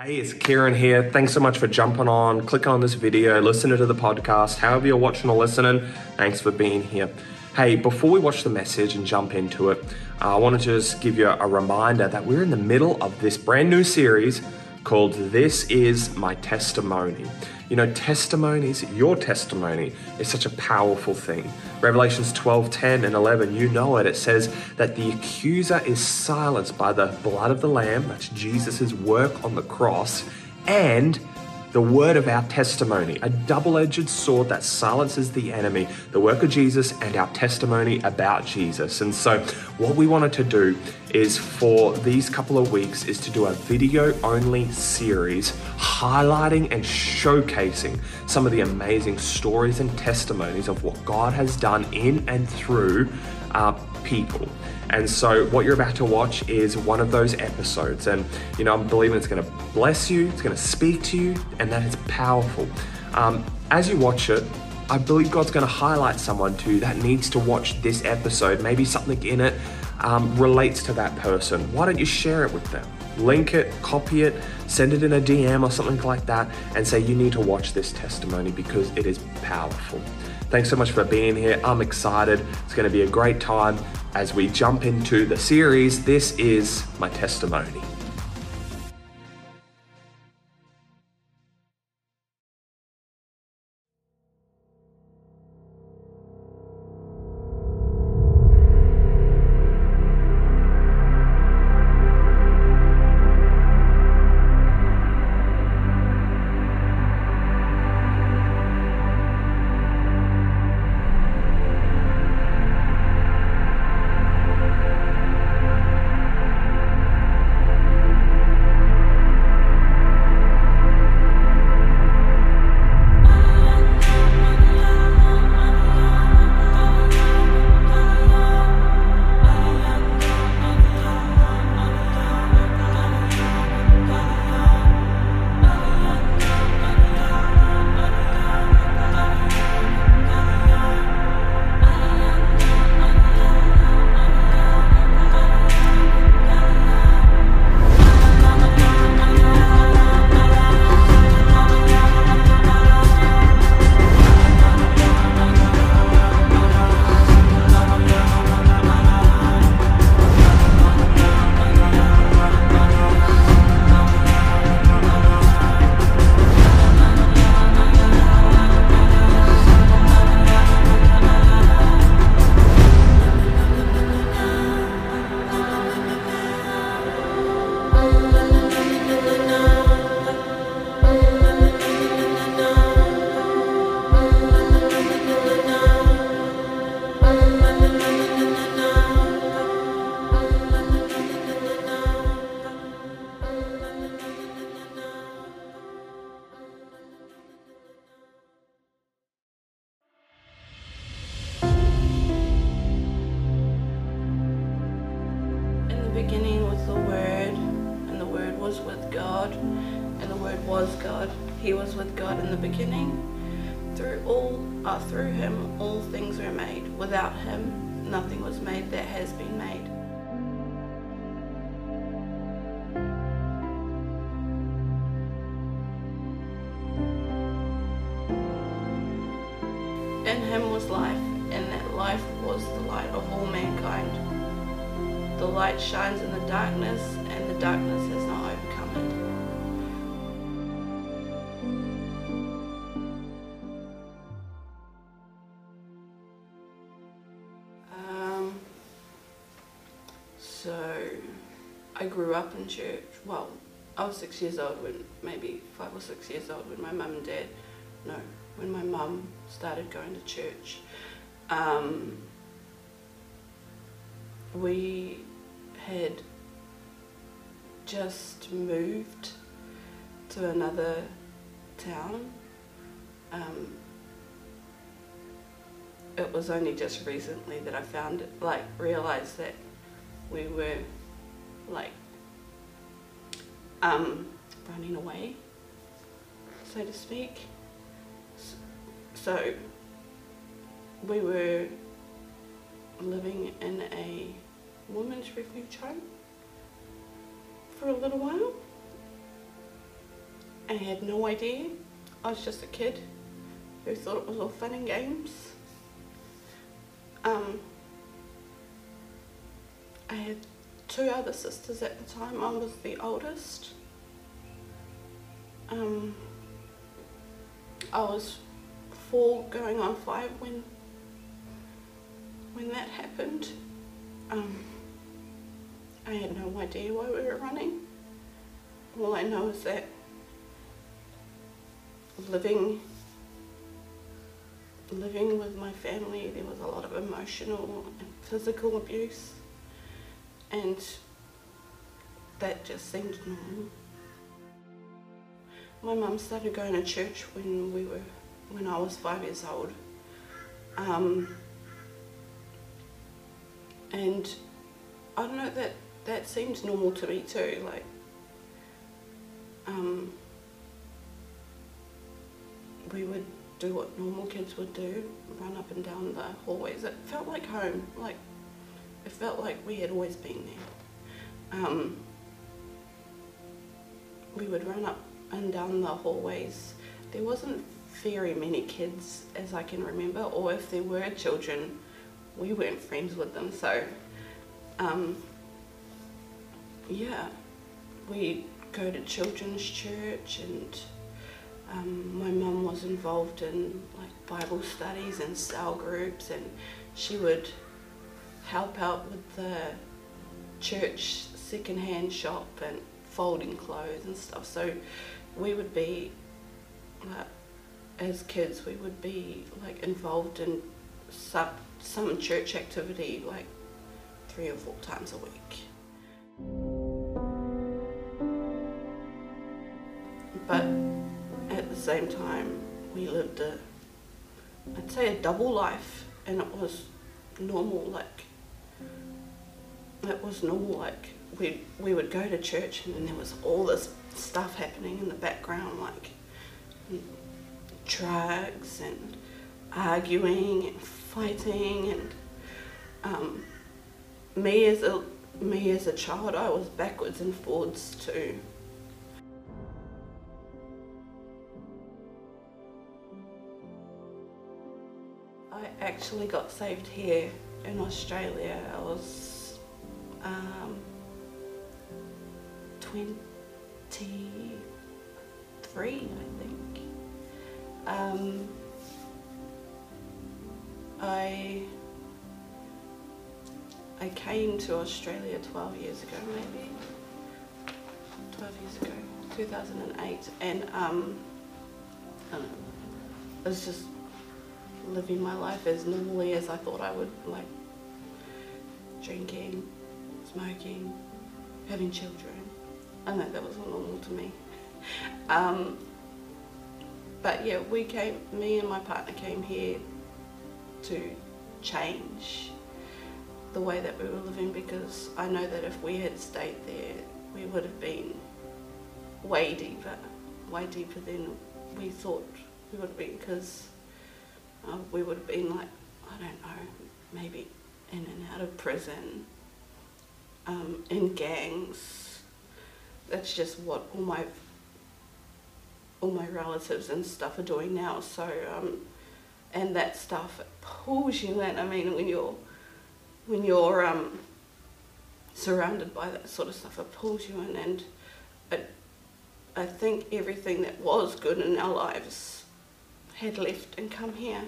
Hey, it's Kieran here. Thanks so much for jumping on, clicking on this video, listening to the podcast, however you're watching or listening. Thanks for being here. Hey, before we watch the message and jump into it, I want to just give you a reminder that we're in the middle of this brand new series called This Is My Testimony. You know, testimonies, your testimony is such a powerful thing. Revelations 12, 10, and 11, you know it. It says that the accuser is silenced by the blood of the Lamb, that's Jesus' work on the cross, and the word of our testimony, a double edged sword that silences the enemy, the work of Jesus and our testimony about Jesus. And so, what we wanted to do is for these couple of weeks is to do a video only series highlighting and showcasing some of the amazing stories and testimonies of what God has done in and through our people. And so, what you're about to watch is one of those episodes. And, you know, I'm believing it's going to bless you, it's going to speak to you, and that is powerful. Um, as you watch it, I believe God's going to highlight someone too that needs to watch this episode. Maybe something in it um, relates to that person. Why don't you share it with them? Link it, copy it, send it in a DM or something like that, and say you need to watch this testimony because it is powerful. Thanks so much for being here. I'm excited. It's going to be a great time as we jump into the series. This is my testimony. With God in the beginning. Through all, uh, through Him, all things were made. Without Him, nothing was made that has been made. In Him was life, and that life was the light of all mankind. The light shines in the darkness, I grew up in church. Well, I was six years old when, maybe five or six years old when my mum and dad, no, when my mum started going to church. Um, we had just moved to another town. Um, it was only just recently that I found it, like, realized that we were, like, um, running away, so to speak. So, we were living in a women's refuge home for a little while. I had no idea. I was just a kid who thought it was all fun and games. Um, I had two other sisters at the time. I was the oldest. Um, I was four going on five when when that happened. Um, I had no idea why we were running. All I know is that living living with my family there was a lot of emotional and physical abuse and that just seemed normal. My mum started going to church when we were when I was five years old. Um, and I don't know that that seemed normal to me too. Like, um, we would do what normal kids would do, run up and down the hallways. It felt like home. Like, it felt like we had always been there. Um, we would run up and down the hallways. There wasn't very many kids as I can remember, or if there were children, we weren't friends with them. So, um, yeah, we go to children's church and um, my mum was involved in like Bible studies and cell groups and she would help out with the church second-hand shop and folding clothes and stuff. So we would be as kids we would be like involved in some, some church activity like three or four times a week. But at the same time we lived a I'd say a double life and it was normal like it was normal like we we would go to church and then there was all this stuff happening in the background like drugs and arguing and fighting and um, me as a me as a child I was backwards and forwards too I actually got saved here in Australia. I was um, 23, I think. Um, I I came to Australia 12 years ago, maybe. 12 years ago, 2008, and um, I it was just living my life as normally as I thought I would, like drinking, smoking, having children. I know that was all normal to me. Um, but yeah, we came, me and my partner came here to change the way that we were living because I know that if we had stayed there, we would have been way deeper, way deeper than we thought we would have been because uh, we would have been like, I don't know, maybe in and out of prison, um, in gangs. That's just what all my all my relatives and stuff are doing now. So, um, and that stuff pulls you in. I mean, when you're when you're um, surrounded by that sort of stuff, it pulls you in, and I think everything that was good in our lives had left and come here.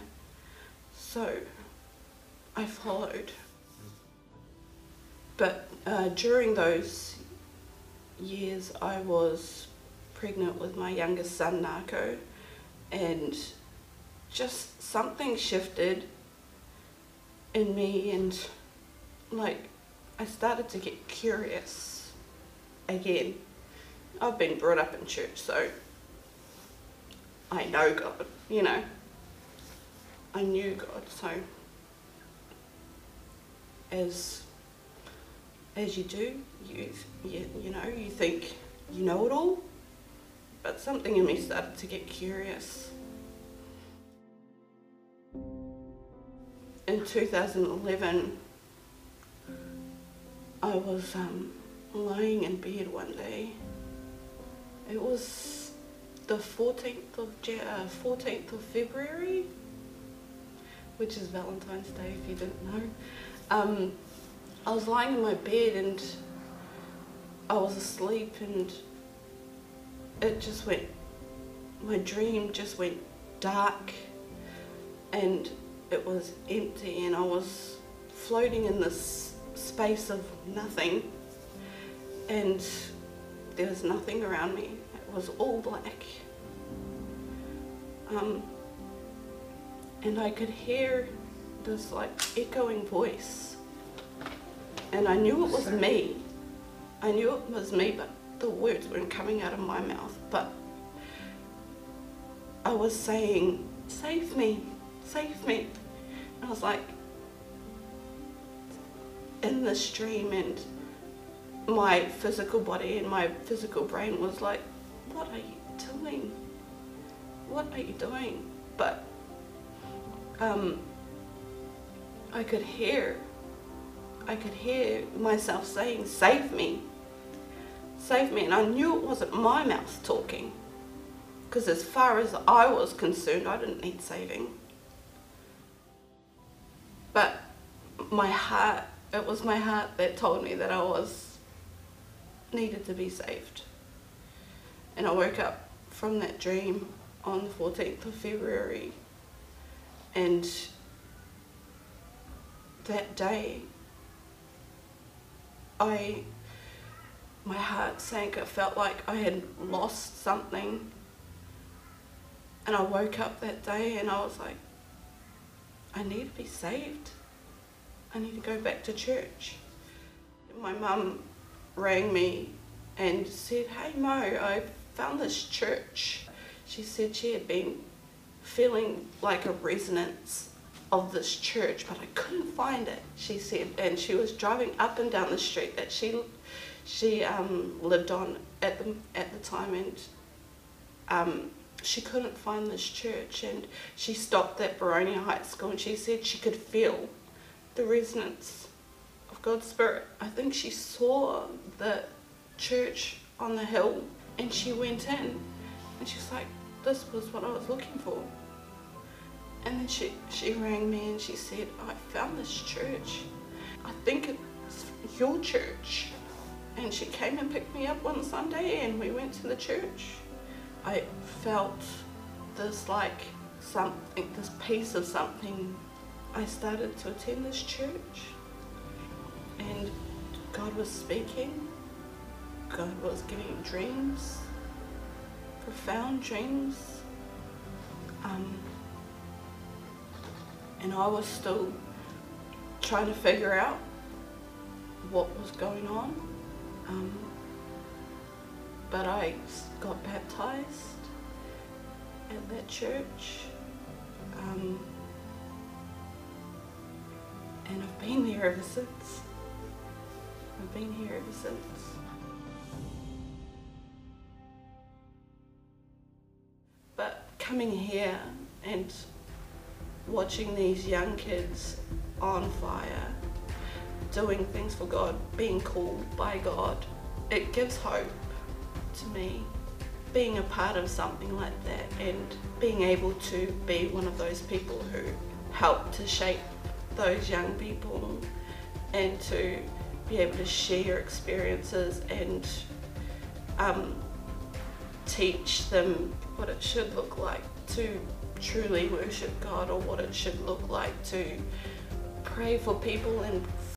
So I followed. But uh, during those years, I was pregnant with my youngest son, Narco, and just something shifted in me, and like I started to get curious again. I've been brought up in church, so I know God, you know. I knew God, so as as you do, you, you you know, you think you know it all, but something in me started to get curious. In 2011, I was um, lying in bed one day. It was the 14th of Ja- uh, 14th of February, which is Valentine's Day if you didn't know. Um, I was lying in my bed and I was asleep and it just went my dream just went dark and it was empty and I was floating in this space of nothing and there was nothing around me. It was all black. Um, and I could hear this like echoing voice. And I knew it was me. I knew it was me, but the words weren't coming out of my mouth. But I was saying, Save me, save me. And I was like, in the stream and my physical body and my physical brain was like, What are you doing? What are you doing? But um, I could hear, I could hear myself saying, Save me, save me. And I knew it wasn't my mouth talking. Because as far as I was concerned, I didn't need saving. But my heart, it was my heart that told me that I was needed to be saved. And I woke up from that dream on the 14th of February. And that day, I, my heart sank. It felt like I had lost something. And I woke up that day and I was like, I need to be saved. I need to go back to church. My mum rang me and said, Hey Mo, I found this church. She said she had been feeling like a resonance of this church, but I couldn't find it. She said, and she was driving up and down the street that she she um, lived on at the at the time, and um, she couldn't find this church. And she stopped at Baronia High School, and she said she could feel the resonance of God's Spirit. I think she saw the church on the hill, and she went in, and she's like, "This was what I was looking for." And then she, she rang me and she said, I found this church. I think it's your church. And she came and picked me up one Sunday and we went to the church. I felt this like something, this piece of something. I started to attend this church and God was speaking. God was giving dreams, profound dreams. Um, and I was still trying to figure out what was going on. Um, but I got baptized at that church. Um, and I've been there ever since. I've been here ever since. But coming here and watching these young kids on fire, doing things for God, being called by God, it gives hope to me. Being a part of something like that and being able to be one of those people who help to shape those young people and to be able to share experiences and um, teach them what it should look like to truly worship God or what it should look like to pray for people and